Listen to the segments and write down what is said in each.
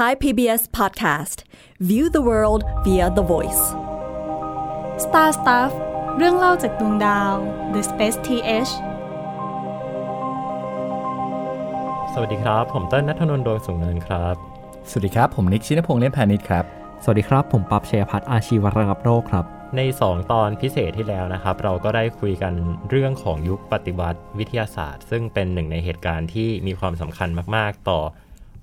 Thai PBS Podcast View the world via the voice Star Stuff เรื่องเล่าจากดวงดาว The Space TH สวัสดีครับ ผมเต้นนัทนนท์ดวงสูงเนินครับ สวัสดีครับ ผมนิกชินพงษ์เล่นพาณิชย์ครับ สวัสดีครับ ผมปั๊บเชยพัฒน์อาชีวระงับโรคครับ ใน 2 ตอนพิเศษที่แล้วนะครับ เราก็ได้คุยกันเรื่องของยุคปฏิวัติวิทยาศาสตร์ ซึ่งเป็นหนึ่งในเหตุการณ์ที่มีความสำคัญมาก ๆ ต่อ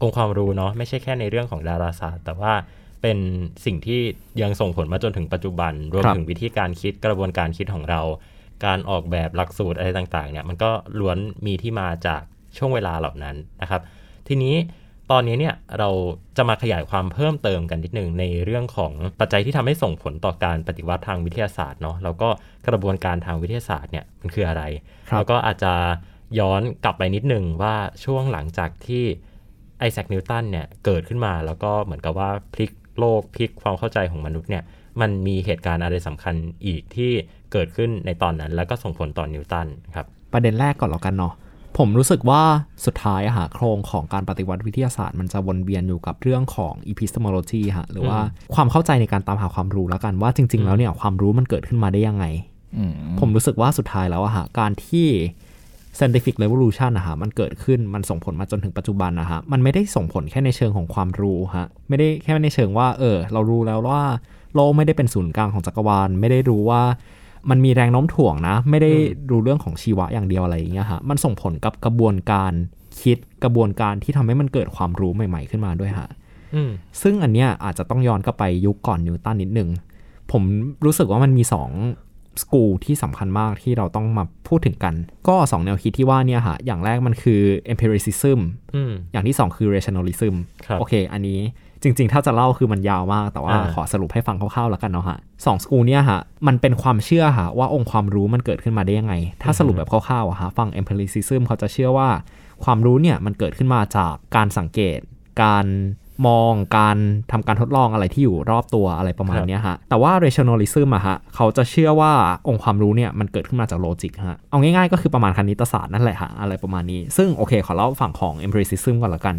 องค์ความรู้เนาะไม่ใช่แค่ในเรื่องของดาราศาสตร์ แต่ว่าเป็นสิ่งที่ยังส่งผลมาจนถึงปัจจุบัน รวมครับถึงวิธีการคิดกระบวนการคิดของเรา การออกแบบหลักสูตรอะไรต่างๆเนี่ยมันก็ล้วนมีที่มาจากช่วงเวลาเหล่านั้นนะครับ ทีนี้ตอนนี้เนี่ยเราจะมาขยายความเพิ่มเติมกันนิดหนึ่งในเรื่องของปัจจัยที่ทำให้ส่งผลต่อการปฏิวัติทางวิทยาศาสตร์เนาะแล้วก็กระบวนการทางวิทยาศาสตร์เนี่ยมันคืออะไรครับแล้วก็อาจจะย้อนกลับไปนิดหนึ่งว่าช่วงหลังจากที่ ไอแซคนิวตันเนี่ยเกิดขึ้นมาแล้วก็เหมือนกับว่าพลิกโลกพลิกความเข้าใจของมนุษย์เนี่ยมันมีเหตุการณ์อะไรสำคัญอีกที่เกิดขึ้นในตอนนั้น แล้วก็ส่งผลต่อนิวตันครับประเด็นแรกก่อนแล้วกันเนาะผมรู้สึกว่าสุดท้ายอะฮะโครงของการปฏิวัติวิทยาศาสตร์ มันจะวนเวียนอยู่กับเรื่องของ epistemology ฮะหรือว่าความเข้าใจในการตามหาความรู้แล้วกันว่าจริง ๆ แล้วเนี่ยความรู้มันเกิดขึ้นมาได้ยังไงอืมผมรู้สึกว่าสุดท้ายแล้วอะฮะการที่ scientific revolution นะฮะมันเกิดขึ้นมันส่งผลมาจนถึงปัจจุบันนะฮะมันไม่ได้ส่งผลแค่ในเชิงของความรู้ฮะไม่ได้แค่ในเชิงว่าเออเรารู้แล้วว่าโลกไม่ได้เป็นศูนย์กลางของจักรวาล ไม่ได้รู้ว่ามันมีแรงโน้มถ่วงนะ ไม่ได้รู้เรื่องของชีวะอย่างเดียวอะไรอย่างเงี้ยฮะมันส่งผลกับกระบวนการคิดกระบวนการที่ทำให้มันเกิดความรู้ใหม่ ๆ ขึ้นมาด้วยฮะอืมซึ่งอันเนี้ยอาจจะต้องย้อนกลับไปยุคก่อนนิวตันนิดนึงผมรู้สึกว่ามันมี2 สกูลที่สำคัญมากที่เราต้องมาพูดถึงกัน ก็ 2 แนวคิดที่ว่าเนี่ยฮะอย่างแรกมันคือ empiricism อืมอย่างที่ 2 คือ rationalism ครับโอเค อันนี้จริง ๆ ถ้าจะเล่าคือมันยาวมาก แต่ว่าอ่าขอสรุปให้ฟังคร่าวๆแล้วกันเนาะฮะสองสกูลเนี่ยฮะมันเป็นความเชื่อฮะว่าองค์ความรู้มันเกิดขึ้นมาได้ยังไง ถ้าสรุปแบบคร่าวๆอะฮะฟัง empiricism เขาจะเชื่อว่า ความรู้เนี่ยมันเกิดขึ้นมาจากการสังเกต การ มองการทำการทดลองอะไรที่อยู่รอบตัวอะไรประมาณเนี้ยฮะ แต่ว่า rationalism อะฮะเขาจะเชื่อว่าองค์ความรู้เนี่ยมันเกิดขึ้นมาจาก logic ฮะ เอาง่ายๆก็คือประมาณคณิตศาสตร์นั่นแหละฮะอะไรประมาณนี้ ซึ่งโอเคขอเล่าฝั่งของ empiricism ก่อนละกัน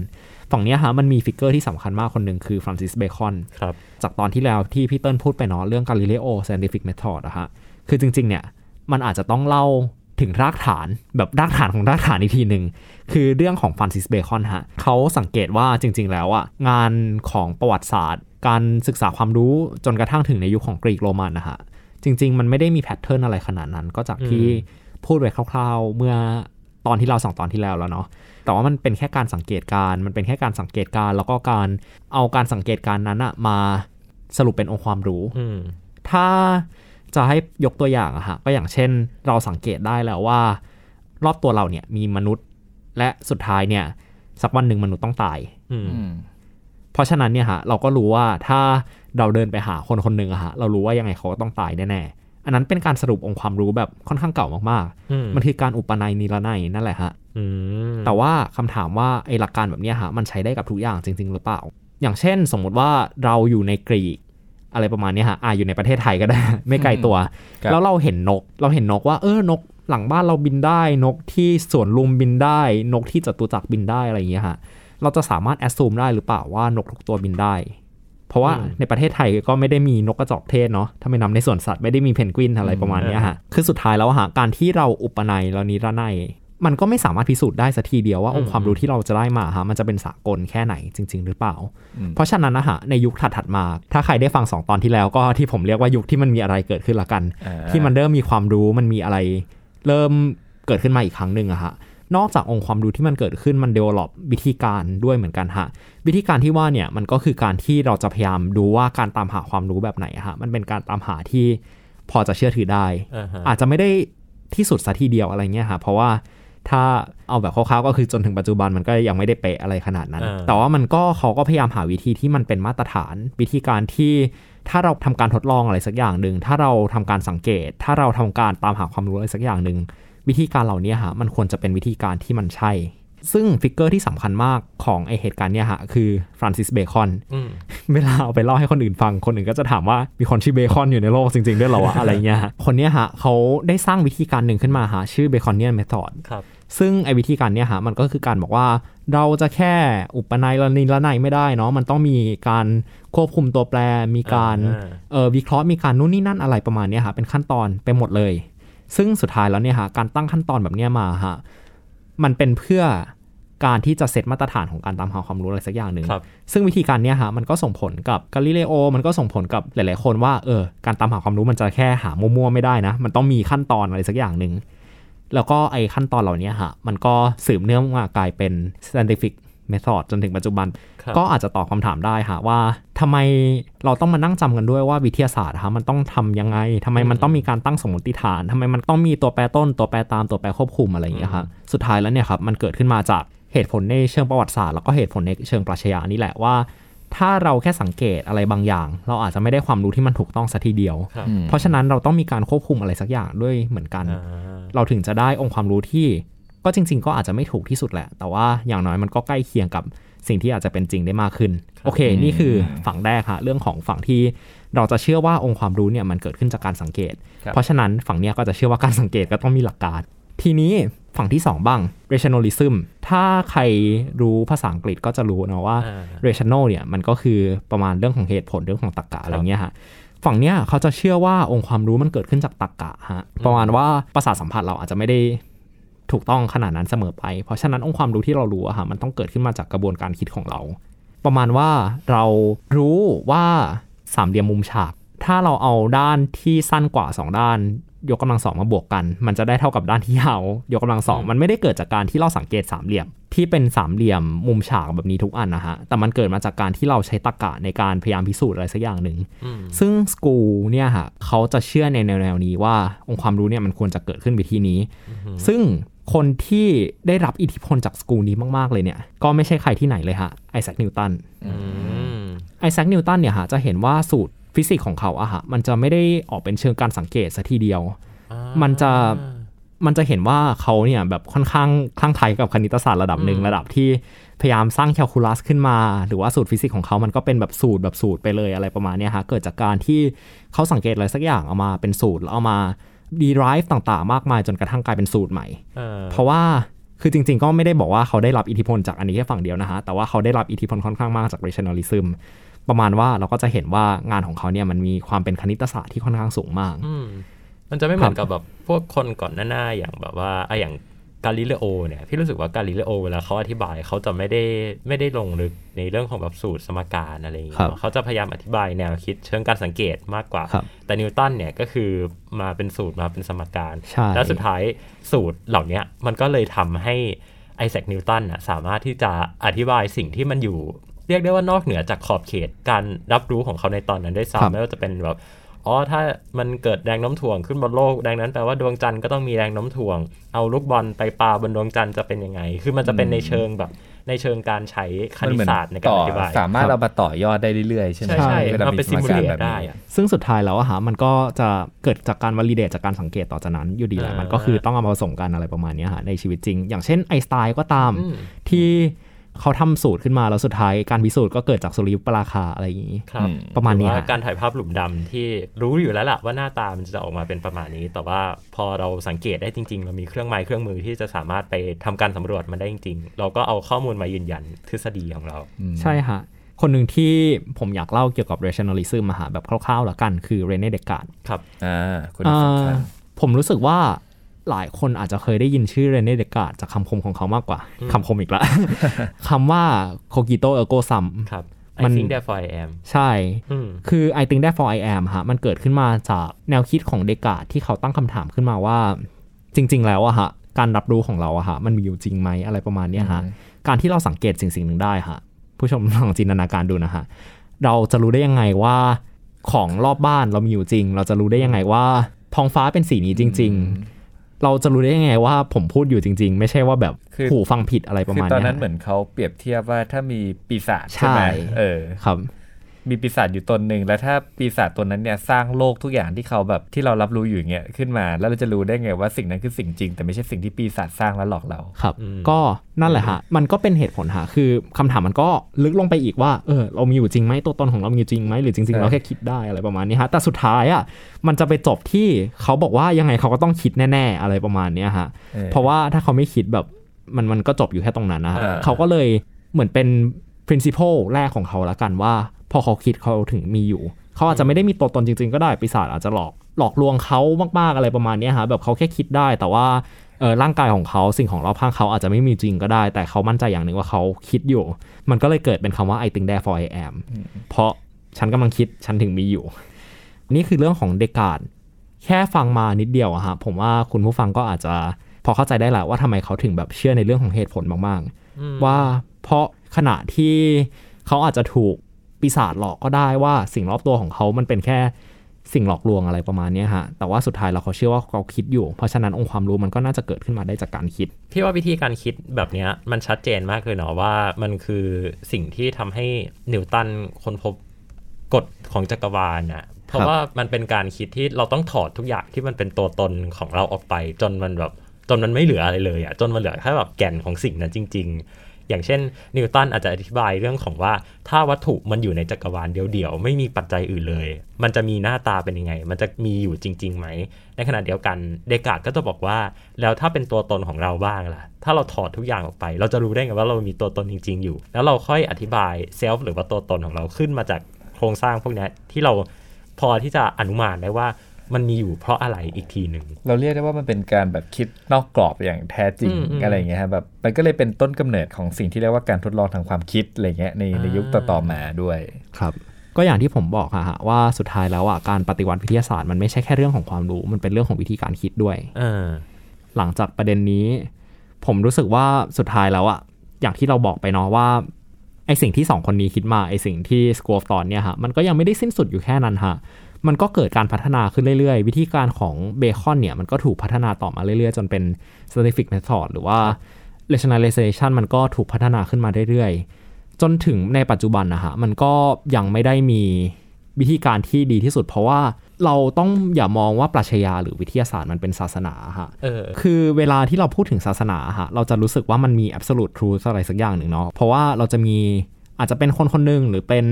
ฝั่งเนี้ยฮะมันมี figure ที่สำคัญมากคนหนึ่งคือ Francis Bacon ครับจากตอนที่แล้วที่พี่เติ้ลพูดไปเนาะเรื่อง Galileo Scientific Method อะฮะ คือจริงๆเนี่ยมันอาจจะต้องเล่า ถึงรากฐานแบบรากฐานของรากฐานอีกทีหนึ่งคือเรื่องของฟรานซิสเบคอนฮะเขาสังเกตว่าจริง ๆ แล้วอะงานของประวัติศาสตร์ การศึกษาความรู้จนกระทั่งถึงในยุคของกรีกโรมันนะฮะจริง ๆ มันไม่ได้มีแพทเทิร์นอะไรขนาดนั้น ก็จากที่พูดไว้คร่าวๆ เมื่อตอนที่เราสองตอนที่แล้วแล้วเนาะแต่ว่ามันเป็นแค่การสังเกตการณ์มันเป็นแค่การสังเกตการณ์แล้วก็การเอาการสังเกตการณ์นั้นอะมาสรุปเป็นองค์ความรู้อืมถ้า จะให้ยกตัวอย่างอะฮะก็อย่างเช่น เราสังเกตได้แล้วว่า รอบตัวเราเนี่ยมีมนุษย์ และสุดท้ายเนี่ย สักวันหนึ่งมนุษย์ต้องตายอืมอืมเพราะฉะนั้นเนี่ยฮะเราก็รู้ว่าถ้าเราเดินไปหาคนคนหนึ่งอะฮะเรารู้ว่ายังไงเขาก็ต้องตายแน่ๆอันนั้นเป็นการสรุปองค์ความรู้แบบค่อนข้างเก่ามากอืมๆมันคือการอุปนัยนิรนัยนั่นแหละฮะอืมแต่ว่าคำถามว่าไอ้หลักการแบบเนี้ยฮะมันใช้ได้กับทุกอย่างจริง ๆ หรือเปล่า อย่างเช่น สมมุติว่าเราอยู่ในกรีก อะไรประมาณเนี้ยฮะอ่าอยู่ในประเทศไทยก็ได้ ไม่ไกลตัวครับแล้วเราเห็นนก เราเห็นนกว่าเออนกหลังบ้านเราบินได้นกที่สวนลุมบินได้ นกที่จตุจักรบินได้อะไรอย่างเงี้ยฮะเราจะสามารถแอดซูมได้หรือเปล่าว่านกทุกตัวบินได้ เพราะว่าในประเทศไทยก็ไม่ได้มีนกกระจอกเทศเนาะถ้าไม่นำในสวนสัตว์ไม่ได้มีเพนกวินอะไรประมาณเนี้ยฮะคือสุดท้ายแล้วฮะการที่เราอุปนัยแล้วนิรนัย มันก็ไม่สามารถพิสูจน์ได้สักทีเดียวว่าองค์ความรู้ที่เราจะได้มาฮะมันจะเป็นสากลแค่ไหนจริง ๆ หรือเปล่า เพราะฉะนั้นนะฮะในยุคถัดๆมา ถ้าใครได้ฟังสองตอนที่แล้วก็ที่ผมเรียกว่ายุคที่มันมีอะไรเกิดขึ้นละกันอ่าที่มันเริ่มมีความรู้มันมีอะไร เริ่มเกิดขึ้นมาอีกครั้งหนึ่งอะฮะนอกจากองค์ความรู้ที่มันเกิดขึ้นมัน develop วิธีการด้วยเหมือนกันฮะวิธีการที่ว่าเนี่ยมันก็คือการที่เราจะพยายามดูว่าการตามหาความรู้แบบไหนอะฮะมันเป็นการตามหาที่พอจะเชื่อถือได้อ่าฮะอาจจะไม่ได้ที่สุดซะทีเดียวอะไรเงี้ยฮะเพราะว่า ถ้าเอาแบบคร่าวๆก็คือจนถึงปัจจุบันมันก็ยังไม่ได้เป๊ะอะไรขนาดนั้นอ่าแต่ว่ามันก็เขาก็พยายามหาวิธีที่มันเป็นมาตรฐาน วิธีการที่ถ้าเราทำการทดลองอะไรสักอย่างหนึ่งถ้าเราทำการสังเกต ถ้าเราทำการตามหาความรู้อะไรสักอย่างหนึ่งวิธีการเหล่านี้ฮะมันควรจะเป็นวิธีการที่มันใช่ ซึ่ง figure ที่สำคัญมากของไอเหตุการณ์เนี่ยฮะคือ Francis Baconอืมเวลาเอาไปเล่าให้คนอื่นฟังคนอื่นก็จะถามว่ามีคนชื่อเบคอนอยู่ในโลกจริงๆด้วยเหรอวะอะไรเงี้ยฮะคนเนี้ยฮะเขาได้สร้างวิธีการหนึ่งขึ้นมาฮะชื่อเบคอนเนียนเมธอดครับ ซึ่งไอ้วิธีการเนี้ยฮะมันก็คือการบอกว่าเราจะแค่อุปนัยละนิละนัยไม่ได้เนาะมันต้องมีการควบคุมตัวแปร มีการอ่าเออวิเคราะห์มีการนู่นนี่นั่นอะไรประมาณเนี้ยฮะเป็นขั้นตอนไปหมดเลย ซึ่งสุดท้ายแล้วเนี่ยฮะการตั้งขั้นตอนแบบเนี้ยมาฮะมันเป็นเพื่อการที่จะเซตมาตรฐานของการตามหาความรู้อะไรสักอย่างหนึ่งครับซึ่งวิธีการเนี้ยฮะมันก็ส่งผลกับกาลิเลโอ มันก็ส่งผลกับหลาย ๆ คนว่าเออการตามหาความรู้มันจะแค่หามั่ว ๆ ไม่ได้นะ มันต้องมีขั้นตอนอะไรสักอย่างหนึ่ง แล้วก็ไอ้ขั้นตอนเหล่านี้ฮะมันก็สืบเนื่องมากลายเป็น scientific method จนถึงปัจจุบันครับก็อาจจะตอบคำถามได้ฮะว่าทำไมเราต้องมานั่งจำกันด้วยว่าวิทยาศาสตร์ฮะมันต้องทำยังไงทำไมมันต้องมีการตั้งสมมติฐานทำไมมันต้องมีตัวแปรต้น ตัวแปรตามตัวแปรควบคุมอะไรอย่างเงี้ยครับสุดท้ายแล้วเนี่ยครับมันเกิดขึ้นมาจากเหตุผลในเชิงประวัติศาสตร์แล้วก็เหตุผลในเชิงปรัชญานี่แหละว่า ถ้าเราแค่สังเกตอะไรบางอย่าง เราอาจจะไม่ได้ความรู้ที่มันถูกต้องสัทีเดียวครับอืมเพราะฉะนั้นเราต้องมีการควบคุมอะไรสักอย่างด้วยเหมือนกันอ่าเราถึงจะได้องค์ความรู้ที่ก็จริง ๆ ก็อาจจะไม่ถูกที่สุดแหละ แต่ว่าอย่างน้อยมันก็ใกล้เคียงกับสิ่งที่อาจจะเป็นจริงได้มากขึ้น โอเค นี่คือฝั่งแรกฮะเรื่องของฝั่งที่เราจะเชื่อว่าองค์ความรู้เนี่ยมันเกิดขึ้นจากการสังเกตครับเพราะฉะนั้นฝั่งเนี้ยก็จะเชื่อว่าการสังเกตก็ต้องมีหลักการ ทีนี้ฝั่งที่สองบ้าง rationalism ถ้าใครรู้ภาษาอังกฤษก็จะรู้นะว่าอ่า rational เนี่ยมันก็คือประมาณเรื่องของเหตุผลเรื่องของตรรกะอะไรเงี้ยฮะฝั่งเนี้ยเขาจะเชื่อว่าองค์ความรู้มันเกิดขึ้นจากตรรกะฮะประมาณว่าประสาทสัมผัสเราอาจจะไม่ได้ถูกต้องขนาดนั้นเสมอไป เพราะฉะนั้นองค์ความรู้ที่เรารู้อะฮะมันต้องเกิดขึ้นมาจากกระบวนการคิดของเรา ประมาณว่าเรารู้ว่าสามเหลี่ยมมุมฉาก ถ้าเราเอาด้านที่สั้นกว่าสองด้าน ยกกำลังสองมาบวกกัน มันจะได้เท่ากับด้านที่ยาวยกกำลังสองมันไม่ได้เกิดจากการที่เราสังเกตสามเหลี่ยม ที่เป็นสามเหลี่ยมมุมฉากแบบนี้ทุกอันนะฮะ แต่มันเกิดมาจากการที่เราใช้ตรรกะในการพยายามพิสูจน์อะไรสักอย่างหนึ่งอืมซึ่งสกูลเนี่ยฮะเขาจะเชื่อในแนวๆนี้ว่าองค์ความรู้เนี่ยมันควรจะเกิดขึ้นวิธีนี้ ซึ่งคนที่ได้รับอิทธิพลจากสกูลนี้มากๆเลยเนี่ย ก็ไม่ใช่ใครที่ไหนเลยฮะไอแซคนิวตันอืมไอแซคนิวตันเนี่ยฮะจะเห็นว่าสูตร ฟิสิกส์ของเขาอะฮะมันจะไม่ได้ออกเป็นเชิงการสังเกตซะทีเดียว มันจะมันจะเห็นว่าเขาเนี่ยแบบค่อนข้างคลั่งไคล้กับคณิตศาสตร์ระดับหนึ่งอืมระดับที่พยายามสร้างแคลคูลัสขึ้นมา หรือว่าสูตรฟิสิกส์ของเขามันก็เป็นแบบสูตรแบบสูตรไปเลยอะไรประมาณเนี้ยฮะเกิดจากการที่เขาสังเกตอะไรสักอย่างเอามาเป็นสูตรแล้วเอามา derive ต่างๆ มากมายจนกระทั่งกลายเป็นสูตรใหม่เออเพราะว่าคือจริงๆ ก็ไม่ได้บอกว่าเขาได้รับอิทธิพลจากอันนี้แค่ฝั่งเดียวนะฮะ แต่ว่าเขาได้รับอิทธิพลค่อนข้างมากจาก rationalism ประมาณว่าเราก็จะเห็นว่างานของเขาเนี่ยมันมีความเป็นคณิตศาสตร์ที่ค่อนข้างสูงมากอืมมันจะไม่เหมือนกับแบบพวกคนก่อนหน้าๆอย่างแบบว่าอะอย่างกาลิเลโอเนี่ยพี่รู้สึกว่ากาลิเลโอเวลาเขาอธิบายเขาจะไม่ได้ไม่ได้ลงลึกในเรื่องของแบบสูตรสมการอะไรอย่างเงี้ครัยบเขาจะพยายามอธิบายแนวคิดเชิงการสังเกตมากกว่าครับแต่นิวตันเนี่ยก็คือมาเป็นสูตรมาเป็นสมการใช่แล้วสุดท้ายสูตรเหล่าเนี้ยมันก็เลยทำให้ไอแซคนิวตันน่ะสามารถที่จะอธิบายสิ่งที่มันอยู่ เรียกได้ว่านอกเหนือจากขอบเขตการรับรู้ของเขาในตอนนั้นได้วยครับ ซ้ำไม่ว่าจะเป็นแบบอ๋อถ้ามันเกิดแรงโน้มถ่วงขึ้นบนโลกดังนั้นแปลว่าดวงจันทร์ก็ต้องมีแรงโน้มถ่วง เอาลูกบอลไปปาบนดวงจันทร์จะเป็นยังไง คือมันจะเป็นในเชิงแบบในเชิงการใช้คมันณิเหตมือนศาสตร์ในการต่ออธิบาย สามารถเอามาต่อยอดได้เรื่อยๆ ใช่ไหมใช่ใช่วลมันเป็นสมการ simulate แบบได้นี้อะ ซึ่งสุดท้ายแล้วอะฮะมันก็จะเกิดจากการว a ลิเดตจากการสังเกตต่อจากนั้นอยู่ดีแหละอ่ามัมันก็คือต้องเอามาผสมกันอะไรประมาณเนี้ยฮะในชีวิตจริง อย่างเช่นไอน์สไตน์ก็ตามอืมที่ เขาทำสูตรขึ้นมาแล้วสุดท้ายการพิสูจน์ก็เกิดจากสุริยุปราคาอะไรอย่างนี้ครับอืมประมาณนี้หอฮะว่าการถ่ายภาพหลุมดำที่รู้อยู่แล้วล่ะว่าหน้าตามันจะออกมาเป็นประมาณนี้ แต่ว่าพอเราสังเกตได้จริง ๆ เรามีเครื่องไม้เครื่องมือที่จะสามารถไปทำการสำรวจมันได้จริง ๆ เราก็เอาข้อมูลมายืนยันทฤษฎีของเรา ใช่ฮะคนหนึ่งที่ผมอยากเล่าเกี่ยวกับ rationalism มาหาแบบคร่าวๆแล้วกัน คือเรเน่เดกา r ครับอ่าคนนี้สำคัญผมรู้สึกว่า หลายคนอาจจะเคยได้ยินชื่อเรเน่เดกา r จากคำคมของเขามากกว่าอืมคำคมอีกละคำว่า cogito ergo sum ครับมั I น think therefore I am ใช่อืมคือ I think therefore I am ฮะ มันเกิดขึ้นมาจากแนวคิดของเดกา r ที่เขาตั้งคำถามขึ้นมาว่า จริง ๆ แล้วอะฮะ การรับรู้ของเราอะฮะ มันมีอยู่จริงไหมอะไรประมาณเนี้ยฮะ การที่เราสังเกตสิ่งสิ่งหนึ่งได้ฮะ ผู้ชมลองจินตนาการดูนะฮะ เราจะรู้ได้ยังไงว่าของรอบบ้านเรามีอยู่จริง เราจะรู้ได้ยังไงว่าท้องฟ้าเป็นสีนี้จริง ๆ เราจะรู้ได้ยังไงว่าผมพูดอยู่จริง ๆ ไม่ใช่ว่าแบบคือหูฟังผิดอะไรประคือมาณตอนเนี้ยนั้นเหมือนเขาเปรียบเทียบว่าถ้ามีปีศาจใช่ไหมใช่เออครับ มีปีศาจอยู่ตนหนึ่งแล้วถ้าปีศาจตัวนั้นเนี่ยสร้างโลกทุกอย่างที่เขาแบบที่เรารับรู้อยู่อย่างเงี้ยขึ้นมา แล้วเราจะรู้ได้ไงว่าสิ่งนั้นคือสิ่งจริง แต่ไม่ใช่สิ่งที่ปีศาจสร้างแล้วหลอกเราครับอืมก็นั่นแหละฮะมันก็เป็นเหตุผลฮะคือคำถามมันก็ลึกลงไปอีกว่าเออเรามีอยู่จริงไหมตัวตนของเรามีอยู่จริงไหมหรือจริงๆใช่เราแค่คิดได้อะไรประมาณนี้ฮะแต่สุดท้ายอะมันจะไปจบที่เขาบอกว่ายังไงเขาก็ต้องคิดแน่ ๆ อะไรประมาณเนี้ยฮะออเพราะว่าถ้าเขาไม่คิดแบบมันมันก็จบอยู่แค่ตรงนั้นนะฮะเออเขาก็เลยเหมือนเป็น principle แรกของเขาละกันว่า พอเขาคิดเขาถึงมีอยู่ เขาอาจจะไม่ได้มีตัวตนจริง ๆ ก็ได้ปีศาจอาจจะหลอกหลอกลวงเขามากๆอะไรประมาณเนี้ยฮะแบบเขาแค่คิดได้ แต่ว่าเออร่างกายของเขาสิ่งของรอบข้างเขาอาจจะไม่มีจริงก็ได้ แต่เขามั่นใจอย่างหนึ่งว่าเขาคิดอยู่ มันก็เลยเกิดเป็นคำว่า I think therefore I am เพราะฉันกำลังคิดฉันถึงมีอยู่ นี่คือเรื่องของเดกาดแค่ฟังมานิดเดียวอะฮะผมว่าคุณผู้ฟังก็อาจจะพอเข้าใจได้แหละว่าทำไมเขาถึงแบบเชื่อในเรื่องของเหตุผลมากๆ ว่าเพราะขณะที่เขาอาจจะถูก ปีศาจหลอกก็ได้ว่าสิ่งรอบตัวของเขามันเป็นแค่สิ่งหลอกลวงอะไรประมาณนี้ฮะ แต่ว่าสุดท้ายเราเขาเชื่อว่าเขาคิดอยู่ เพราะฉะนั้นองค์ความรู้มันก็น่าจะเกิดขึ้นมาได้จากการคิด พี่ว่าวิธีการคิดแบบนี้มันชัดเจนมากเลยเนาะว่ามันคือสิ่งที่ทำให้นิวตันค้นพบกฎของจักรวาลน่ะเพราะว่ามันเป็นการคิดที่เราต้องถอดทุกอย่างที่มันเป็นตัวตนของเราออกไป จนมันแบบจนมันไม่เหลืออะไรเลยอะจนมันเหลือแค่แบบแก่นของสิ่งนั้นจริง ๆ อย่างเช่น นิวตันอาจจะอธิบายเรื่องของว่า ถ้าวัตถุมันอยู่ในจักรวาลเดียวๆ ไม่มีปัจจัยอื่นเลย มันจะมีหน้าตาเป็นยังไง มันจะมีอยู่จริงๆไหม ในขณะเดียวกันเดกาดก็จะบอกว่า แล้วถ้าเป็นตัวตนของเราบ้างล่ะ ถ้าเราถอดทุกอย่างออกไป เราจะรู้ได้ไงว่าเรามีตัวตนจริง ๆ อยู่ แล้วเราค่อยอธิบายเซลฟ์หรือว่าตัวตนของเราขึ้นมาจากโครงสร้างพวกนี้ที่เราพอที่จะอนุมานได้ว่า มันมีอยู่เพราะอะไรอีกทีหนึ่ง เราเรียกได้ว่ามันเป็นการแบบคิดนอกกรอบอย่างแท้จริงอืมอืมอะไรอย่างเงี้ยฮะแบบมันก็เลยเป็นต้นกำเนิดของสิ่งที่เรียกว่าการทดลองทางความคิดอะไรเงี้ยในในอ่ายุยุคต่อๆมาด้วยครับก็อย่างที่ผมบอกอะฮะว่าสุดท้ายแล้วอะการปฏิวัติวิทยาศาสตร์มันไม่ใช่แค่เรื่องของความรู้ มันเป็นเรื่องของวิธีการคิดด้วยเออหลังจากประเด็นนี้ ผมรู้สึกว่าสุดท้ายแล้วอะอย่างที่เราบอกไปเนาะว่าไอสิ่งที่สองคนนี้คิดมาไอสิ่งที่ School of Thought เนี่ยฮะมันก็ยังไม่ได้สิ้นสุดอยู่แค่นั้นฮะ มันก็เกิดการพัฒนาขึ้นเรื่อยๆ วิธีการของเบคอนเนี่ยมันก็ถูกพัฒนาต่อมาเรื่อยๆ จนเป็น scientific method หรือว่า rationalization มันก็ถูกพัฒนาขึ้นมาเรื่อยๆ จนถึงในปัจจุบันนะฮะมันก็ยังไม่ได้มีวิธีการที่ดีที่สุด เพราะว่าเราต้องอย่ามองว่าปรัชญาหรือวิทยาศาสตร์มันเป็นศาสนาฮะเออคือเวลาที่เราพูดถึงศาสนาฮะเราจะรู้สึกว่ามันมี absolute truth อะไรสักอย่างหนึ่งเนาะเพราะว่าเราจะมีอาจจะเป็นคนคนหนึ่งหรือเป็น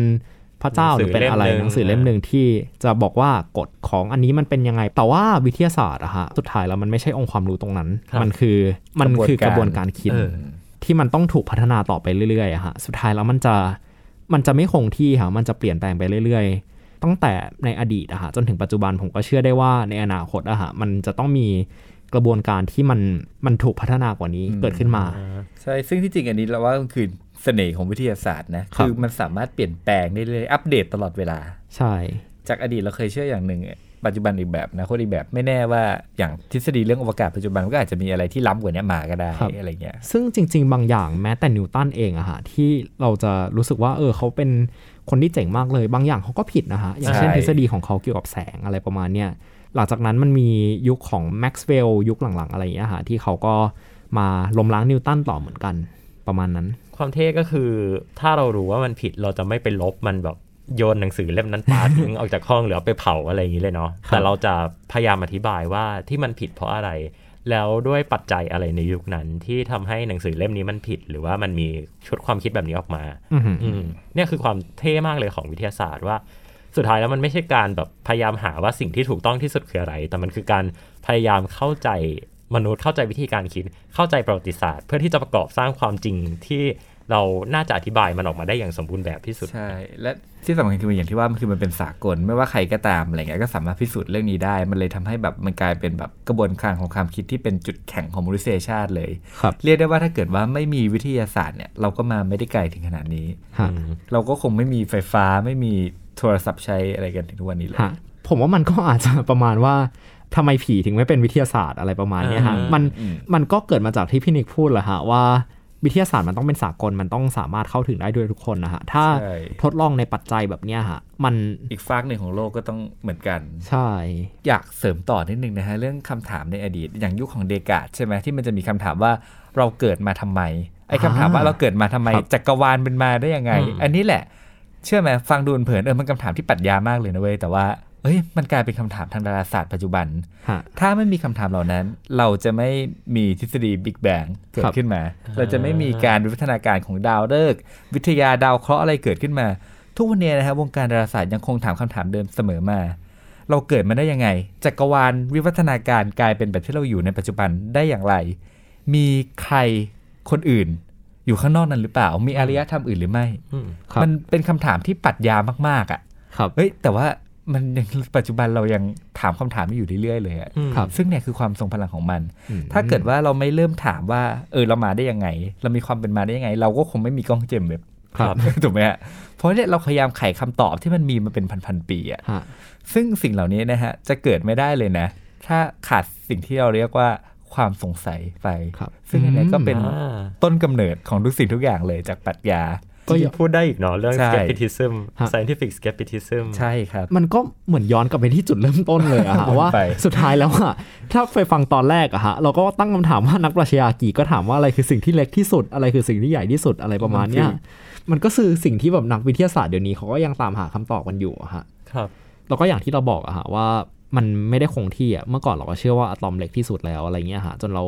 พระเจ้าหหนัรืงสืออเป็นอะไรเล่มหนึ่งหนังสือเล่มหนึ่งที่จะบอกว่ากฎของอันนี้มันเป็นยังไง แต่ว่าวิทยาศาสตร์อะฮะสุดท้ายแล้วมันไม่ใช่องค์ความรู้ตรงนั้นครับมันคือมันคือกระบวนการคิดเออที่มันต้องถูกพัฒนาต่อไปเรื่อยๆอะฮะสุดท้ายแล้วมันจะมันจะไม่คงที่ค่ะมันจะเปลี่ยนแปลงไปเรื่อย ๆ ตั้งแต่ในอดีตอะฮะจนถึงปัจจุบันผมก็เชื่อได้ว่าในอนาคตอะฮะมันจะต้องมีกระบวนการที่มันมันถูกพัฒนากว่านี้เกิดขึ้นมา ใช่ ซึ่งที่จริงอันนี้เราว่ามันคือ เสน่ห์ของวิทยาศาสตร์นะครับคือมันสามารถเปลี่ยนแปลงได้เลยๆอัปเดตตลอดเวลา ใช่ จากอดีตเราเคยเชื่ออย่างหนึ่ง ปัจจุบันอีกแบบนะคนอีกแบบไม่แน่ว่าอย่างทฤษฎีเรื่องอวกาศปัจจุบันมันก็อาจจะมีอะไรที่ล้ำกว่านี้มาก็ได้ครับอะไรเงี้ยซึ่งจริง ๆ บางอย่างแม้แต่นิวตันเองอะฮะที่เราจะรู้สึกว่าเออเขาเป็นคนที่เจ๋งมากเลยบางอย่างเขาก็ผิดนะฮะอย่างเช่นใช่ทฤษฎีของเขาเกี่ยวกับแสงอะไรประมาณเนี้ยหลังจากนั้นมันมียุคของแม็กซ์เวลล์ยุคหลังๆ อะไรอย่างเงี้ยฮะที่เขาก็มาล้มล้างนิวตันต่อเหมือนกัน ประมาณนั้น ความเท่ก็คือถ้าเรารู้ว่ามันผิดเราจะไม่ไปลบมันแบบโยนหนังสือเล่มนั้นปาทิ้งออกจากห้องหรือเอาไปเผาอะไรอย่างนี้เลยเนาะครับแต่เราจะพยายามอธิบายว่าที่มันผิดเพราะอะไร แล้วด้วยปัจจัยอะไรในยุคนั้นที่ทำให้หนังสือเล่มนี้มันผิด หรือว่ามันมีชุดความคิดแบบนี้ออกมาอือหืออืมเนี่ยคือความเท่มากเลยของวิทยาศาสตร์ว่า สุดท้ายแล้วมันไม่ใช่การแบบพยายามหาว่าสิ่งที่ถูกต้องที่สุดคืออะไร แต่มันคือการพยายามเข้าใจ มนุษย์เข้าใจวิธีการคิดเข้าใจประวัติศาสตร์ เพื่อที่จะประกอบสร้างความจริงที่เราน่าจะอธิบายมันออกมาได้อย่างสมบูรณ์แบบที่สุด ใช่ และที่สำคัญคืออย่างที่ว่ามันคือมันเป็นสากล ไม่ว่าใครก็ตามอะไรเงี้ยก็สามารถพิสูจน์เรื่องนี้ได้ มันเลยทำให้แบบมันกลายเป็นแบบกระบวนการของความคิดที่เป็นจุดแข็งของมนุษยชาติเลยครับเรียกได้ว่าถ้าเกิดว่าไม่มีวิทยาศาสตร์เนี่ยเราก็มาไม่ได้ไกลถึงขนาดนี้ฮะเราก็คงไม่มีไฟฟ้าไม่มีโทรศัพท์ใช้อะไรกันถึงทุกวันนี้เลยฮะผมว่ามันก็อาจจะประมาณว่า ทำไมผีถึงไม่เป็นวิทยาศาสตร์อะไรประมาณเนี้ยฮะอ่ามัมันอืมมันก็เกิดมาจากที่พี่นิกพูดแหละฮะว่าวิทยาศาสตร์มันต้องเป็นสากลมันต้องสามารถเข้าถึงได้ด้วยทุกคนนะฮะถ้าใช่ทดลองในปัจจัยแบบเนี้ยฮะมันอีกฝากหนึ่งของโลกก็ต้องเหมือนกัน ใช่ อยากเสริมต่อนิดนึงนะฮะเรื่องคำถามในอดีต อย่างยุคของเดกาดใช่ไหมที่มันจะมีคำถามว่าเราเกิดมาทำไมไอ้คำถามว่าเราเกิดมาทำไมจักรวาลเป็นมาได้ยังไงอืมอันนี้แหละ เชื่อไหมฟังดูเผินๆเออมันคำถามที่ปรัชญามากเลยนะเว้ยแต่ว่า เอ้ยมันกลายเป็นคำถามทางดาราศาสตร์ปัจจุบันฮะถ้าไม่มีคำถามเหล่านั้น เราจะไม่มีทฤษฎีบิ๊กแบงเกิดครับขึ้นมา เราจะไม่มีการวิวัฒนาการของดาวฤกษ์วิทยาดาวเคราะห์อะไรเกิดขึ้นมา ทุกวันนี้นะครับวงการดาราศาสตร์ยังคงถามคำถามเดิมเสมอมา เราเกิดมาได้ยังไง จักรวาลวิวัฒนาการกลายเป็นแบบที่เราอยู่ในปัจจุบันได้อย่างไร มีใครคนอื่น อยู่ข้างนอกนั้นหรือเปล่า มีอารยธรรมอื่นหรือไม่อืมครับมันเป็นคำถามที่ปรัชญามากๆอะครับเฮ้ยแต่ว่า มันยังปัจจุบันเรายังถามคำถามนี้อยู่เรื่อยๆเลยอะอืมครับซึ่งเนี่ยคือความทรงพลังของมันอืมถ้าเกิดว่าเราไม่เริ่มถามว่า เออเรามาได้ยังไง เรามีความเป็นมาได้ยังไง เราก็คงไม่มีกล้องเจมส์เว็บครับถูกไหมฮะเพราะเนี่ยเราพยายามไขคำตอบที่มันมีมาเป็นพันๆปีอะฮะซึ่งสิ่งเหล่านี้นะฮะจะเกิดไม่ได้เลยนะ ถ้าขาดสิ่งที่เราเรียกว่าความสงสัยไปครับซึ่งอันเนี้ยก็เป็นอ่าต้นกำเนิดของทุกสิ่งทุกอย่างเลยจากปรัชญา ก็ยังพูดได้อีกเนาะเรื่องใช่ skepticism ฮะ scientific skepticism ใช่ครับ มันก็เหมือนย้อนกลับไปที่จุดเริ่มต้นเลยอะฮะวนว่าไปสุดท้ายแล้วอะถ้าไปฟังตอนแรกอะฮะเราก็ตั้งคำถามว่านักปรัชญากี่ก็ถามว่าอะไรคือสิ่งที่เล็กที่สุดอะไรคือสิ่งที่ใหญ่ที่สุดอะไรประมาณเนี้ยมันก็คือสิ่งที่แบบนักวิทยาศาสตร์เดี๋ยวนี้เขาก็ยังตามหาคำตอบกันอยู่อะฮะครับแล้วก็อย่างที่เราบอกอะฮะว่ามันไม่ได้คงที่อะเมื่อก่อนเราก็เชื่อว่าอะตอมเล็กที่สุดแล้วอะไรเงี้ยฮะจนเรา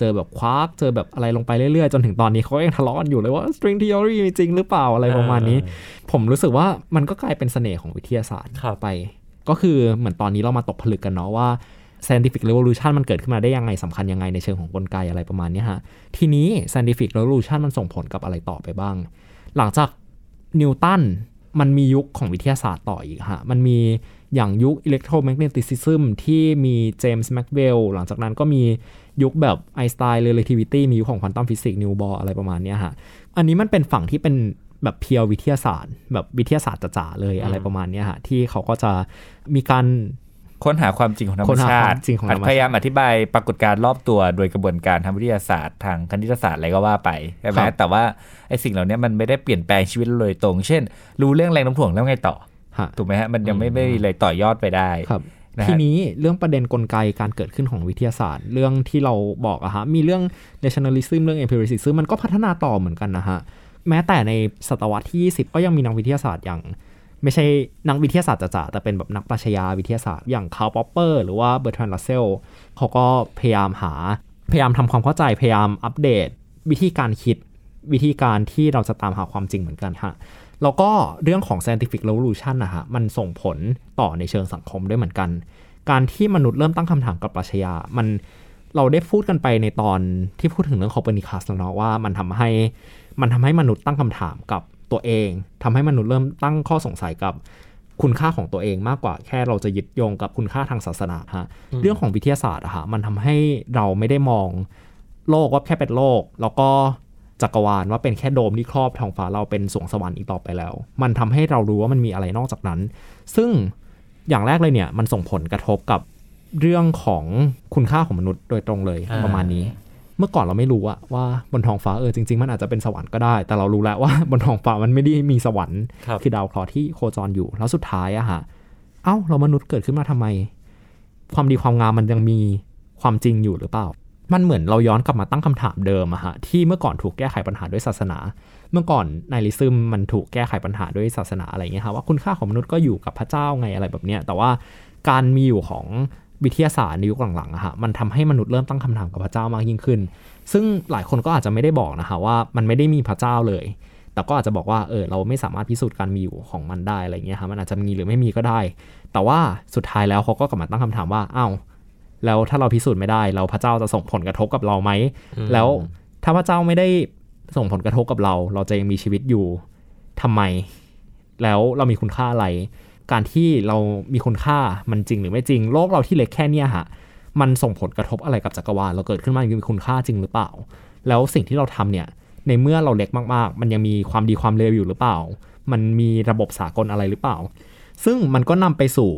เจอแบบควาร์กเจอแบบอะไรลงไปเรื่อยๆ จนถึงตอนนี้เขาก็ยังทะเลาะกันอยู่เลยว่า string theory มีจริงหรือเปล่าอะไรประมาณนี้ ผมรู้สึกว่ามันก็กลายเป็นเสน่ห์ของวิทยาศาสตร์ครับไป ก็คือเหมือนตอนนี้เรามาตกผลึกกันเนาะว่า scientific revolution มันเกิดขึ้นมาได้ยังไงสำคัญยังไงในเชิงของกลไกอะไรประมาณเนี้ยฮะทีนี้ scientific revolution มันส่งผลกับอะไรต่อไปบ้าง หลังจากนิวตันมันมียุคของวิทยาศาสตร์ต่ออีกฮะ มันมีอย่างยุค electromagnetism ที่มี James Maxwell หลังจากนั้นก็มี ยุคแบบไอน์สไตน์ relativity มียุคของ quantum physics Niels Bohr อะไรประมาณเนี้ยฮะอันนี้มันเป็นฝั่งที่เป็นแบบเพียววิทยาศาสตร์ แบบวิทยาศาสตร์จ๋าๆเลยอะไรประมาณเนี้ยฮะที่เขาก็จะมีการค้นหาความจริงของธรรค้มนหาชาควาติมจริงของธรรมชาติพยายามอธิบายปรากฏการณ์รอบตัวโดยกระบวนการทางวิทยาศาสตร์ ทางคณิตศาสตร์อะไรก็ว่าไปใช่ไหมครับแต่ว่าไอ้สิ่งเหล่านี้มันไม่ได้เปลี่ยนแปลงชีวิตเราโดยตรง เช่น รู้เรื่องแรงโน้มถ่วงแล้วไงต่อฮะถูกไหมฮะมันยังไม่ไม่มีอะไรต่อยอดไปได้ครับนะฮะ ทีนี้เรื่องประเด็นกลไกการเกิดขึ้นของวิทยาศาสตร์ เรื่องที่เราบอกอะฮะมีเรื่อง rationalism เรื่อง empiricism มันก็พัฒนาต่อเหมือนกันนะฮะแม้แต่ในศตวรรษที่ 20 ก็ยังมีนักวิทยาศาสตร์อย่าง ไม่ใช่นักวิทยาศาสตร์จ๋าแต่เป็นแบบนักปรัชญาวิทยาศาสตร์อย่าง Karl Popper หรือว่า Bertrand Russell เขาก็พยายามหาพยายามทำความเข้าใจพยายามอัปเดต วิธีการคิดวิธีการที่เราจะตามหาความจริงเหมือนกันฮะ แล้วก็เรื่องของ scientific revolution นะฮะมันส่งผลต่อในเชิงสังคมด้วยเหมือนกัน การที่มนุษย์เริ่มตั้งคำถามกับปรัชญา มันเราได้พูดกันไปในตอนที่พูดถึงเรื่องโคเปนิคัสแล้วเนาะว่ามันทำให้มันทำให้มนุษย์ตั้งคำถามกับตัวเอง ทำให้มนุษย์เริ่มตั้งข้อสงสัยกับคุณค่าของตัวเองมากกว่าแค่เราจะยึดโยงกับคุณค่าทางศาสนาฮะเรื่องของวิทยาศาสตร์อะฮะมันทำให้เราไม่ได้มองโลกว่าแค่เป็นโลก แล้วก็ จักรวาลว่าเป็นแค่โดมที่ครอบท้องฟ้าเราเป็นสวงสวรรค์อีกต่อไปแล้ว มันทำให้เรารู้ว่ามันมีอะไรนอกจากนั้น ซึ่งอย่างแรกเลยเนี่ยมันส่งผลกระทบกับเรื่องของคุณค่าของมนุษย์โดยตรงเลยอ่าประมาณนี้ เมื่อก่อนเราไม่รู้อะว่าบนท้องฟ้าเออจริง ๆ มันอาจจะเป็นสวรรค์ก็ได้ แต่เรารู้แล้วว่าบนท้องฟ้ามันไม่ได้มีสวรรค์ครับคือดาวเคราะห์ที่โคจรอยู่แล้วสุดท้ายอะฮะเอ้าเรามนุษย์เกิดขึ้นมาทำไม ความดีความงามมันยังมีความจริงอยู่หรือเปล่า มันเหมือนเราย้อนกลับมาตั้งคำถามเดิมอะฮะที่เมื่อก่อนถูกแก้ไขปัญหาด้วยศาสนา เมื่อก่อนไนลิซึมมันถูกแก้ไขปัญหาด้วยศาสนาอะไรเงี้ยฮะว่าคุณค่าของมนุษย์ก็อยู่กับพระเจ้าไงอะไรแบบเนี้ยแต่ว่าการมีอยู่ของวิทยาศาสตร์ในยุคหลังๆอะฮะมันทำให้มนุษย์เริ่มตั้งคำถามกับพระเจ้ามากยิ่งขึ้น ซึ่งหลายคนก็อาจจะไม่ได้บอกนะฮะว่ามันไม่ได้มีพระเจ้าเลย แต่ก็อาจจะบอกว่าเออเราไม่สามารถพิสูจน์การมีอยู่ของมันได้อะไรเงี้ยฮะมันอาจจะมีหรือไม่มีก็ได้ แต่ว่าสุดท้ายแล้วเขาก็กลับมาตั้งคำถามว่าอ้าว แล้วถ้าเราพิสูจน์ไม่ได้แล้วพระเจ้าจะส่งผลกระทบกับเราไหมแล้วถ้าพระเจ้าไม่ได้ส่งผลกระทบกับเรา เราจะยังมีชีวิตอยู่ทำไม แล้วเรามีคุณค่าอะไร การที่เรามีคุณค่ามันจริงหรือไม่จริง โลกเราที่เล็กแค่เนี้ยฮะมันส่งผลกระทบอะไรกับจักรวาลเราเกิดขึ้นมายังมีคุณค่าจริงหรือเปล่า แล้วสิ่งที่เราทำเนี่ยในเมื่อเราเล็กมากๆ มันยังมีความดีความเลวอยู่หรือเปล่า มันมีระบบสากลอะไรหรือเปล่า ซึ่งมันก็นำไปสู่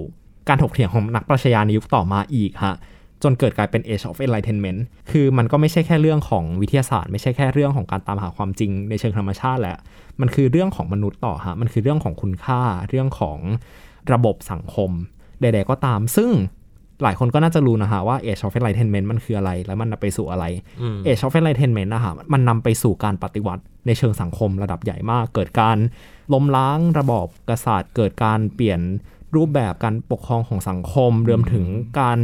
การถกเถียงของนักปรัชญาในยุคต่อมาอีกฮะ จนเกิดกลายเป็น Age of Enlightenment คือมันก็ไม่ใช่แค่เรื่องของวิทยาศาสตร์ ไม่ใช่แค่เรื่องของการตามหาความจริงในเชิงธรรมชาติแหละ มันคือเรื่องของมนุษย์ต่อฮะ มันคือเรื่องของคุณค่า เรื่องของระบบสังคม ใด ๆ ก็ตาม ซึ่งหลายคนก็น่าจะรู้นะฮะว่า Age of Enlightenment มันคืออะไร แล้วมันนำไปสู่อะไรอืม Age of Enlightenment นะฮะ มันนำไปสู่การปฏิวัติในเชิงสังคมระดับใหญ่มาก เกิดการล้มล้างระบอบกษัตริย์ เกิดการเปลี่ยนรูปแบบการปกครองของสังคมรวมถึงการ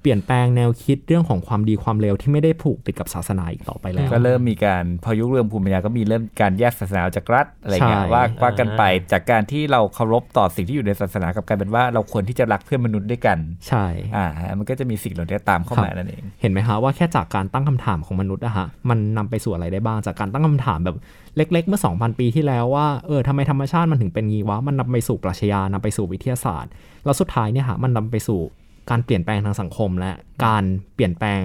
เปลี่ยนแปลงแนวคิดเรื่องของความดีความเลวที่ไม่ได้ผูกติดกับศาสนาอีกต่อไปแล้ว ก็เริ่มมีการพอยุคเรื่องภูมิปัญญาก็มีเริ่มการแยกศาสนาออกจากรัฐอะไรเงี้ยใช่ว่าว่ากันไปจากการที่เราเคารพต่อสิ่งที่อยู่ในศาสนากับกลายเป็นว่าเราควรที่จะรักเพื่อนมนุษย์ด้วยกัน ใช่อ่าฮะมันก็จะมีสิ่งเหล่านี้ตามเข้ามานั่นเอง เห็นไหมฮะว่าแค่จากการตั้งคำถามของมนุษย์อะฮะมันนำไปสู่อะไรได้บ้างจากการตั้งคำถามแบบเล็ก ๆ เมื่อ 2,000 ปีที่แล้วว่าเออทำไมธรรมชาติมันถึงเป็นงี้วะมันนำไปสู่ปรัชญานำไปสู่วิทยาศาสตร์ แล้วสุดท้ายเนี่ยฮะมันนำไปสู่ การเปลี่ยนแปลงทางสังคม และการเปลี่ยนแปลง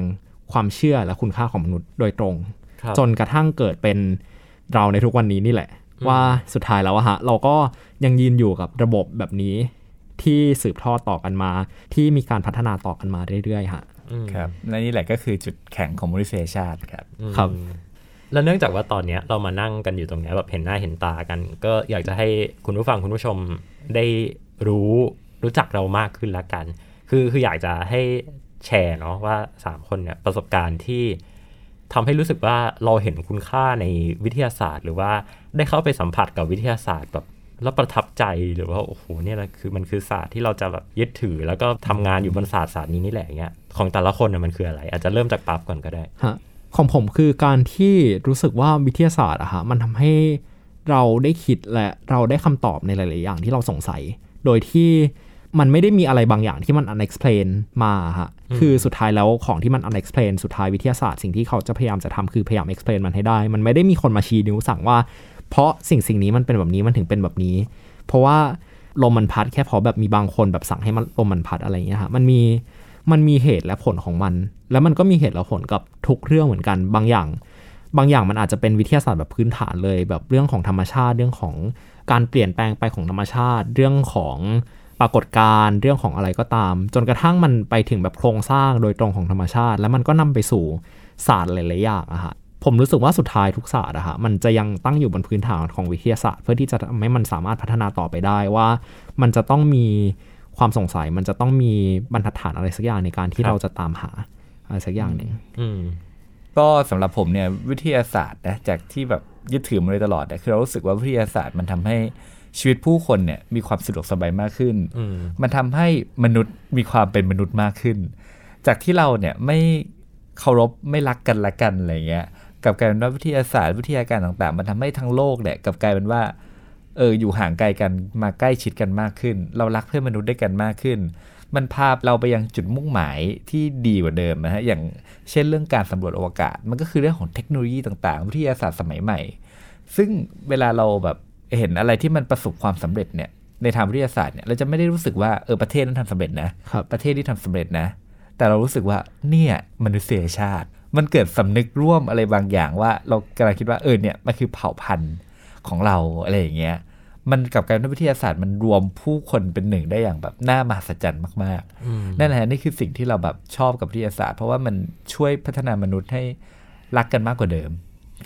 ความเชื่อและคุณค่าของมนุษย์โดยตรงครับจนกระทั่งเกิดเป็นเราในทุกวันนี้นี่แหละ ว่าสุดท้ายแล้วอะฮะเราก็ยังยืนอยู่กับระบบแบบนี้ที่สืบทอดต่อกันมา ที่มีการพัฒนาต่อกันมาเรื่อยๆฮะอืมครับและนี่แหละก็คือจุดแข็งของมนุษยชาติครับอืมครับ แล้วเนื่องจากว่าตอนเนี้ยเรามานั่งกันอยู่ตรงเนี้ยแบบเห็นหน้าเห็นตากัน ก็อยากจะให้คุณผู้ฟังคุณผู้ชมได้รู้รู้จักเรามากขึ้นละกัน คือคืออยากจะให้แชร์เนาะว่าสามคนเนี่ยประสบการณ์ที่ทำให้รู้สึกว่าเราเห็นคุณค่าในวิทยาศาสตร์ หรือว่าได้เข้าไปสัมผัสกับวิทยาศาสตร์แบบแล้วประทับใจหรือว่าโอ้โหเนี่ยนะคือมันคือศาสตร์ที่เราจะแบบยึดถือ แล้วก็ทำงานอยู่บนศาสตร์ศาสตร์นี้นี่แหละอย่างเงี้ยของแต่ละคนน่ะมันคืออะไร อาจจะเริ่มจากปั๊บก่อนก็ได้ฮะของผมคือการที่รู้สึกว่าวิทยาศาสตร์อะฮะมันทำให้เราได้คิดและเราได้คำตอบในหลาย ๆ อย่างที่เราสงสัย โดยที่ มันไม่ได้มีอะไรบางอย่างที่มัน unexplain มาฮะคือสุดท้ายแล้วของที่มัน unexplain สุดท้ายวิทยาศาสตร์สิ่งที่เขาจะพยายามจะทำคือพยายาม explain มันให้ได้ มันไม่ได้มีคนมาชี้นิ้วสั่งว่า เพราะสิ่งสิ่งนี้มันเป็นแบบนี้มันถึงเป็นแบบนี้ เพราะว่าลมมันพัดแค่เพราะแบบมีบางคนแบบสั่งให้มันลมมันพัดอะไรอย่างเงี้ยฮะมันมีมันมีเหตุและผลของมัน แล้วมันก็มีเหตุและผลกับทุกเรื่องเหมือนกันบางอย่าง บางอย่างมันอาจจะเป็นวิทยาศาสตร์แบบพื้นฐานเลย แบบเรื่องของธรรมชาติเรื่องของการเปลี่ยนแปลงไปของธรรมชาติ เรื่องของ ปรากฏการณ์เรื่องของอะไรก็ตาม จนกระทั่งมันไปถึงแบบโครงสร้างโดยตรงของธรรมชาติ แล้วมันก็นำไปสู่ศาสตร์หลายๆอย่างอะฮะผมรู้สึกว่าสุดท้ายทุกศาสตร์อะฮะมันจะยังตั้งอยู่บนพื้นฐานของวิทยาศาสตร์ เพื่อที่จะทำให้มันสามารถพัฒนาต่อไปได้ว่า มันจะต้องมีความสงสัยมันจะต้องมีบรรทัดฐานอะไรสักอย่างในการที่ครับเราจะตามหาอะไรสักอย่างหนึ่งอืมก็สำหรับผมเนี่ยวิทยาศาสตร์นะจากที่แบบยึดถือมาโดยตลอดเนี่ยคือเรารู้สึกว่าวิทยาศาสตร์มันทำให้ ชีวิตผู้คนเนี่ยมีความสะดวกสบายมากขึ้นอืมมันทำให้มนุษย์มีความเป็นมนุษย์มากขึ้น จากที่เราเนี่ยไม่เคารพไม่รักกันละกันอะไรเงี้ยกลับกลายเป็นว่าวิทยาศาสตร์วิทยาการต่างๆ มันทำให้ทั้งโลกเนี่ยกลับกลายเป็นว่าเอออยู่ห่างไกลกันมาใกล้ชิดกันมากขึ้น เรารักเพื่อนมนุษย์ด้วยกันมากขึ้น มันพาเราไปยังจุดมุ่งหมายที่ดีกว่าเดิมนะฮะอย่างเช่นเรื่องการสำรวจอวกาศ มันก็คือเรื่องของเทคโนโลยีต่างๆ วิทยาศาสตร์สมัยใหม่ ซึ่งเวลาเราแบบ เห็นอะไรที่มันประสบความสำเร็จเนี่ยในทางวิทยาศาสตร์เนี่ยเราจะไม่ได้รู้สึกว่าเออประเทศนั้นทำสำเร็จนะครับประเทศที่ทำสำเร็จนะ แต่เรารู้สึกว่าเนี่ยมนุษยชาติ มันเกิดสำนึกร่วมอะไรบางอย่างว่า เรากำลังคิดว่าเออเนี่ยมันคือเผ่าพันธุ์ของเราอะไรอย่างเงี้ยมันกับการวิทยาศาสตร์มันรวมผู้คนเป็นหนึ่งได้อย่างแบบน่ามหัศจรรย์มากอืมๆนั่นแหละนี่คือสิ่งที่เราแบบชอบกับวิทยาศาสตร์ เพราะว่ามันช่วยพัฒนามนุษย์ให้รักกันมากกว่าเดิม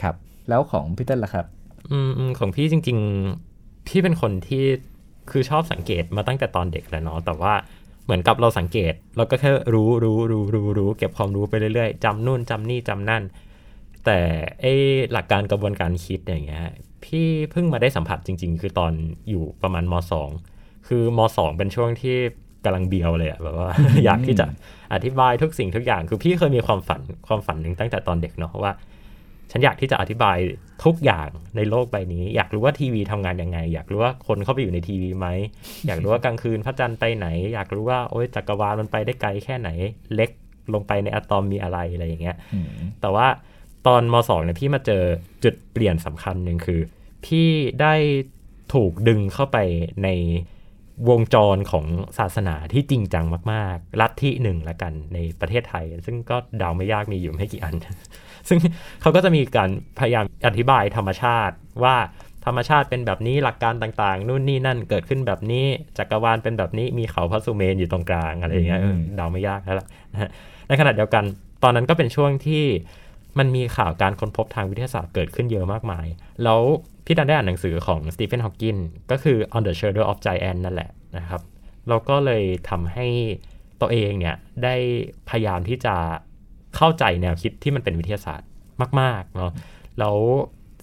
ครับ แล้วของพี่เต้นล่ะครับ อืมของพี่จริง ๆ พี่เป็นคนที่คือชอบสังเกตมาตั้งแต่ตอนเด็กแล้วเนาะแต่ว่าเหมือนกับเราสังเกต เราก็แค่รู้รู้รู้รู้รู้เก็บความรู้ไปเรื่อยๆจำนู่นจำนี่จำนั่น แต่ไอหลักการกระบวนการคิดอย่างเงี้ยพี่เพิ่งมาได้สัมผัสจริง ๆ คือตอนอยู่ประมาณมสองคือมสองเป็นช่วงที่กำลังเบียวเลยอะแบบว่า อยากที่จะอธิบายทุกสิ่งทุกอย่าง คือพี่เคยมีความฝันความฝันหนึ่งตั้งแต่ตอนเด็กเนาะว่า ฉันอยากที่จะอธิบายทุกอย่างในโลกใบนี้ อยากรู้ว่าทีวีทำงานยังไง อยากรู้ว่าคนเข้าไปอยู่ในทีวีไหม อยากรู้ว่ากลางคืนพระจันทร์ไปไหน อยากรู้ว่าโอ้ยจักรวาลมันไปได้ไกลแค่ไหน เล็กลงไปในอะตอมมีอะไรอะไรอย่างเงี้ยอืมแต่ว่าตอนมสองเนี่ยพี่มาเจอจุดเปลี่ยนสำคัญหนึ่งคือ พี่ได้ถูกดึงเข้าไปใน วงจรของศาสนาที่จริงจังมาก ๆ ลัทธิหนึ่งละกันในประเทศไทย ซึ่งก็เดาไม่ยากมีอยู่ไม่กี่อัน ซึ่งเขาก็จะมีการพยายามอธิบายธรรมชาติว่าธรรมชาติเป็นแบบนี้หลักการต่างๆ นู่นนี่นั่นเกิดขึ้นแบบนี้จักรวาลเป็นแบบนี้มีเขาพระสุเมนอยู่ตรงกลางอะไรอย่างเงี้ยเดาไม่ยากแล้วล่ะในขณะเดียวกันตอนนั้นก็เป็นช่วงที่ มันมีข่าวการค้นพบทางวิทยาศาสตร์เกิดขึ้นเยอะมากมาย แล้วพี่ดันได้อ่านหนังสือของสตีเฟนฮอว์กินก็คือ On the Shoulder of Giant นั่นแหละนะครับเราก็เลยทำให้ตัวเองเนี่ยได้พยายามที่จะเข้าใจแนวคิดที่มันเป็นวิทยาศาสตร์มากๆเนาะแล้ว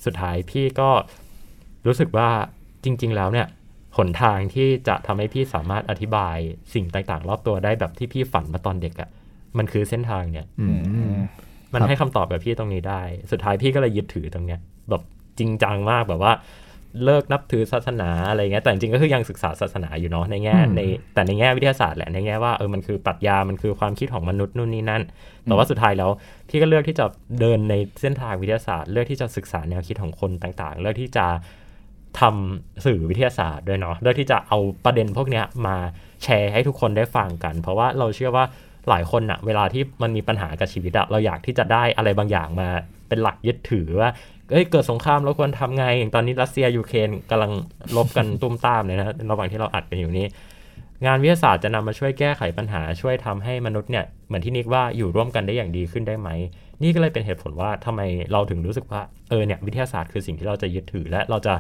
สุดท้ายพี่ก็รู้สึกว่าจริง ๆ แล้วเนี่ยหนทางที่จะทำให้พี่สามารถอธิบายสิ่งต่าง ๆ รอบตัวได้แบบที่พี่ฝันมาตอนเด็กอะ่ะมันคือเส้นทางเนี่ย มมันให้คำตอบกับพี่ตรงนี้ได้ สุดท้ายพี่ก็เลยยึดถือตรงเนี้ยแบบจริงจังมากแบบว่าเลิกนับถือศาสนาอะไรเงี้ยแต่จริงๆก็คือยังศึกษาศาสนาอยู่เนาะในแง่อืมในแต่ในแง่วิทยาศาสตร์แหละในแง่ว่าเออมันคือปรัชญามันคือความคิดของมนุษย์นู่นนี่นั่น แต่ว่าสุดท้ายแล้วพี่ก็เลือกที่จะเดินในเส้นทางวิทยาศาสตร์ เลือกที่จะศึกษาแนวคิดของคนต่างๆ เลือกที่จะทำสื่อวิทยาศาสตร์ด้วยเนาะเลือกที่จะเอาประเด็นพวกเนี้ยมาแชร์ให้ทุกคนได้ฟังกัน เพราะว่าเราเชื่อว่า หลายคนอะเวลาที่มันมีปัญหากับชีวิตอะเราอยากที่จะได้อะไรบางอย่างมาเป็นหลักยึดถือว่าเอ้ยเกิดสงครามเราควรทำไง อย่างตอนนี้รัสเซียยูเครนกำลังลบกันตุ้มตามเลยนะระหว่างที่เราอัดกันอยู่นี้ งานวิทยาศาสตร์จะนำมาช่วยแก้ไขปัญหาช่วยทำให้มนุษย์เนี่ยเหมือนที่นิกว่าอยู่ร่วมกันได้อย่างดีขึ้นได้ไหม นี่ก็เลยเป็นเหตุผลว่าทำไมเราถึงรู้สึกว่าเออเนี่ยวิทยาศาสตร์คือสิ่งที่เราจะยึดถือและเราจะ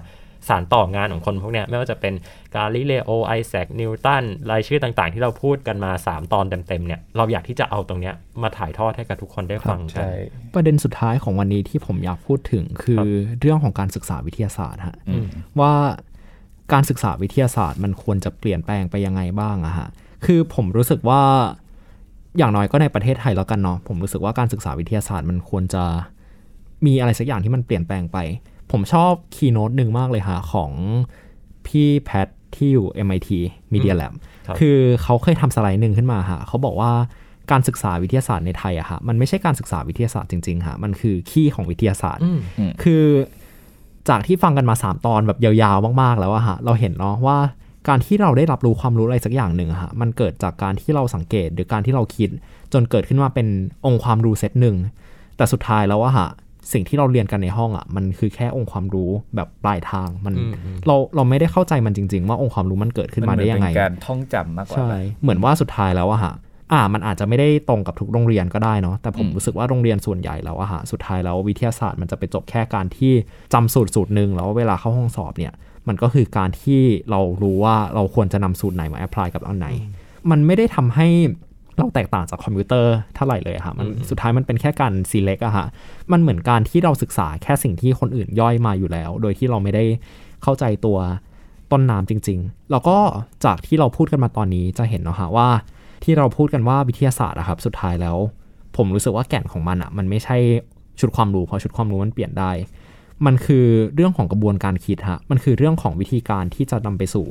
สานต่องานของคนพวกเนี้ยไม่ว่าจะเป็นกาลิเลโอไอแซคนิวตันรายชื่อต่างๆ ที่เราพูดกันมา 3 ตอนเต็มๆเนี่ยเราอยากที่จะเอาตรงเนี้ยมาถ่ายทอดให้กับทุกคนได้ฟังกันใช่ประเด็นสุดท้ายของวันนี้ที่ผมอยากพูดถึงคือเรื่องของการศึกษาวิทยาศาสตร์ฮะอืมว่าการศึกษาวิทยาศาสตร์มันควรจะเปลี่ยนแปลงไปยังไงบ้างอะฮะคือผมรู้สึกว่าอย่างน้อยก็ในประเทศไทยแล้วกันเนาะผมรู้สึกว่าการศึกษาวิทยาศาสตร์มันควรจะมีอะไรสักอย่างที่มันเปลี่ยนแปลงไป ผมชอบคีย์โน้ตหนึ่งมากเลยฮะของพี่แพทที่อยู่ MIT Media Lab ครับคือเขาเคยทำสไลด์หนึ่งขึ้นมาฮะเขาบอกว่าการศึกษาวิทยาศาสตร์ในไทยอะฮะมันไม่ใช่การศึกษาวิทยาศาสตร์จริงๆฮะมันคือขี้ของวิทยาศาสตร์อืมคือจากที่ฟังกันมา 3 ตอนแบบยาวๆมากๆแล้วอะฮะเราเห็นเนาะว่าการที่เราได้รับรู้ความรู้อะไรสักอย่างหนึ่งอะฮะมันเกิดจากการที่เราสังเกตหรือการที่เราคิด จนเกิดขึ้นมาเป็นองค์ความรู้เซตหนึ่งแต่สุดท้ายแล้วอะฮะ สิ่งที่เราเรียนกันในห้องอะมันคือแค่องค์ความรู้แบบปลายทางมันอืมอืมเราเราไม่ได้เข้าใจมันจริง ๆ ว่าองค์ความรู้มันเกิดขึ้นมาได้ยังไงนเป็นการท่องจำมากกว่าใช่เหมือนว่าสุดท้ายแล้วอะฮะอ่ามันอาจจะไม่ได้ตรงกับทุกโรงเรียนก็ได้เนาะแต่ผมอืมรู้สึกว่าโรงเรียนส่วนใหญ่แล้วอะฮะสุดท้ายแล้ววิทยาศาสตร์มันจะไปจบแค่การที่จำสูตรสูตรหนึ่งแล้วเวลาเข้าห้องสอบเนี่ยมันก็คือการที่เรารู้ว่าเราควรจะนำสูตรไหนมาแอพพลายกับอันไหน มันไม่ได้ทำให้ เราแตกต่างจากคอมพิวเตอร์เท่าไหร่เลยอะฮะมันสุดท้ายมันเป็นแค่การ select อะฮะมันเหมือนการที่เราศึกษาแค่สิ่งที่คนอื่นย่อยมาอยู่แล้ว โดยที่เราไม่ได้เข้าใจตัวต้นน้ำจริง ๆ แล้วก็จากที่เราพูดกันมาตอนนี้จะเห็นเนาะฮะว่า ที่เราพูดกันว่าวิทยาศาสตร์อะครับสุดท้ายแล้ว ผมรู้สึกว่าแก่นของมันอะมันไม่ใช่ชุดความรู้เพราะชุดความรู้มันเปลี่ยนได้ มันคือเรื่องของกระบวนการคิดฮะมันคือเรื่องของวิธีการที่จะนำไปสู่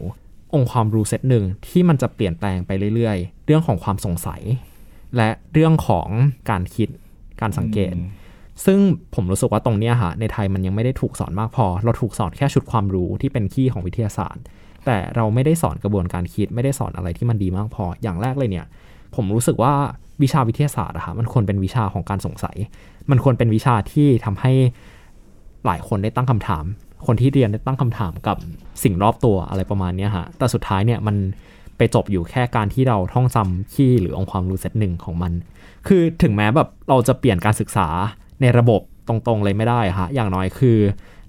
องค์ความรู้เซตหนึ่งที่มันจะเปลี่ยนแปลงไปเรื่อยๆ เรื่องของความสงสัย และเรื่องของการคิดการสังเกต ซึ่งผมรู้สึกว่าตรงเนี้ยฮะในไทยมันยังไม่ได้ถูกสอนมากพอ เราถูกสอนแค่ชุดความรู้ที่เป็นขี้ของวิทยาศาสตร์ แต่เราไม่ได้สอนกระบวนการคิดไม่ได้สอนอะไรที่มันดีมากพอ อย่างแรกเลยเนี่ยผมรู้สึกว่าวิชาวิทยาศาสตร์อะฮะมันควรเป็นวิชาของการสงสัย มันควรเป็นวิชาที่ทำให้หลายคนได้ตั้งคำถาม คนที่เรียนได้ตั้งคำถามกับสิ่งรอบตัวอะไรประมาณเนี้ยฮะแต่สุดท้ายเนี่ยมันไปจบอยู่แค่การที่เราท่องจำขี้หรือองค์ความรู้เซตหนึ่งของมัน คือถึงแม้แบบเราจะเปลี่ยนการศึกษาในระบบตรงๆเลยไม่ได้อะฮะอย่างน้อยคือ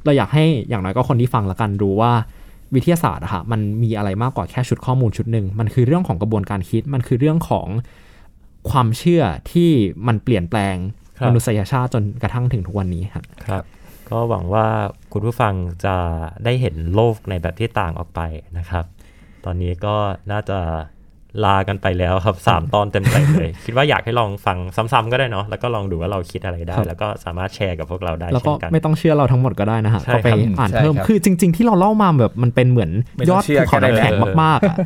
เราอยากให้อย่างน้อยก็คนที่ฟังละกันรู้ว่าวิทยาศาสตร์อะฮะมันมีอะไรมากกว่าแค่ชุดข้อมูลชุดหนึ่งมันคือเรื่องของกระบวนการคิด มันคือเรื่องของความเชื่อที่มันเปลี่ยนแปลงครับมนุษยชาติจนกระทั่งถึงทุกวันนี้ครับครับ ก็หวังว่าคุณผู้ฟังจะได้เห็นโลกในแบบที่ต่างออกไปนะครับ ตอนนี้ก็น่าจะลากันไปแล้วครับ 3 ตอนเต็มๆเลย คิดว่าอยากให้ลองฟังซ้ำๆก็ได้เนาะแล้วก็ลองดูว่าเราคิดอะไรได้ครับแล้วก็สามารถแชร์กับพวกเราได้แล้วเช่ก็นกันไม่ต้องเชื่อเราทั้งหมดก็ได้นะฮะใช่ก็ไปครับอ่านใช่เพิ่มครับคือจริง ๆ ที่เราเล่ามาแบบมันเป็นเหมือนไม่ต้ยองอดเชื่อภูเขาก็ได้น้ำแข็งเลยมากๆอะ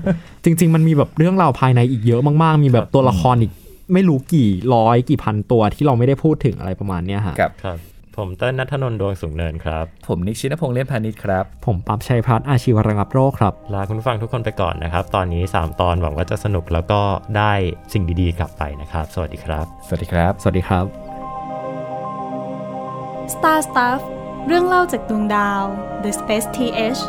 จริง ๆ มันมีแบบเรื่องราวภายในอีกเยอะมาก ๆ มีแบบตัวละครอีก ไม่รู้กี่ร้อยกี่พันตัวที่เราไม่ได้พูดถึงอะไรประมาณเนี้ยฮะครับครับ ผมเต้นนัทนนท์ดวงสูงเนินครับ ผมนิกชินพงษ์เลี่ยมพาณิชย์ครับ ผมปั๊บชัยพัฒน์อาชีวระงับโรคครับ ลาคุณผู้ฟังทุกคนไปก่อนนะครับ ตอนนี้ 3 ตอนหวังว่าจะสนุกแล้วก็ได้สิ่งดีๆ กลับไปนะครับ สวัสดีครับ สวัสดีครับ สวัสดีครับ Star Stuff เรื่องเล่าจากดวงดาว The Space TH